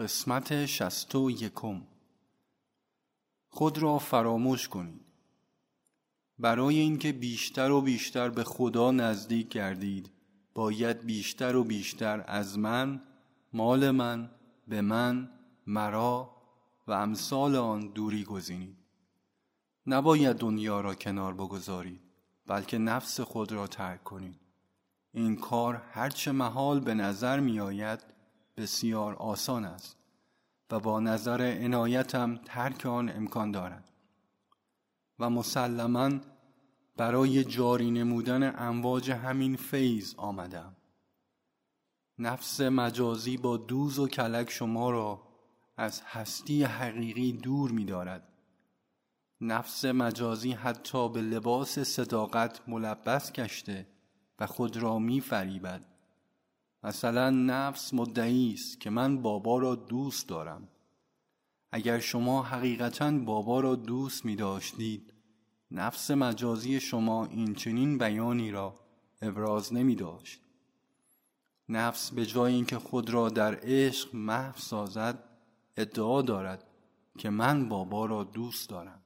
قسمت شست و یکم. خود را فراموش کنید. برای اینکه بیشتر و بیشتر به خدا نزدیک گردید باید بیشتر و بیشتر از من مال من به من مرا و امثال آن دوری گزینید. نباید دنیا را کنار بگذارید بلکه نفس خود را ترک کنید. این کار هرچه محال به نظر می آید بسیار آسان است و با نظر عنایتم ترک آن امکان دارد و مسلما برای جاری نمودن امواج همین فیض آمدم نفس مجازی با دوز و کلک شما را از هستی حقیقی دور می دارد. نفس مجازی حتی به لباس صداقت ملبس گشته و خود را می فریبد. مثلا نفس مدعی است که من بابا را دوست دارم. اگر شما حقیقتا بابا را دوست می داشتید نفس مجازی شما این چنین بیانی را ابراز نمی داشت نفس به جای اینکه خود را در عشق محو سازد ادعا دارد که من بابا را دوست دارم.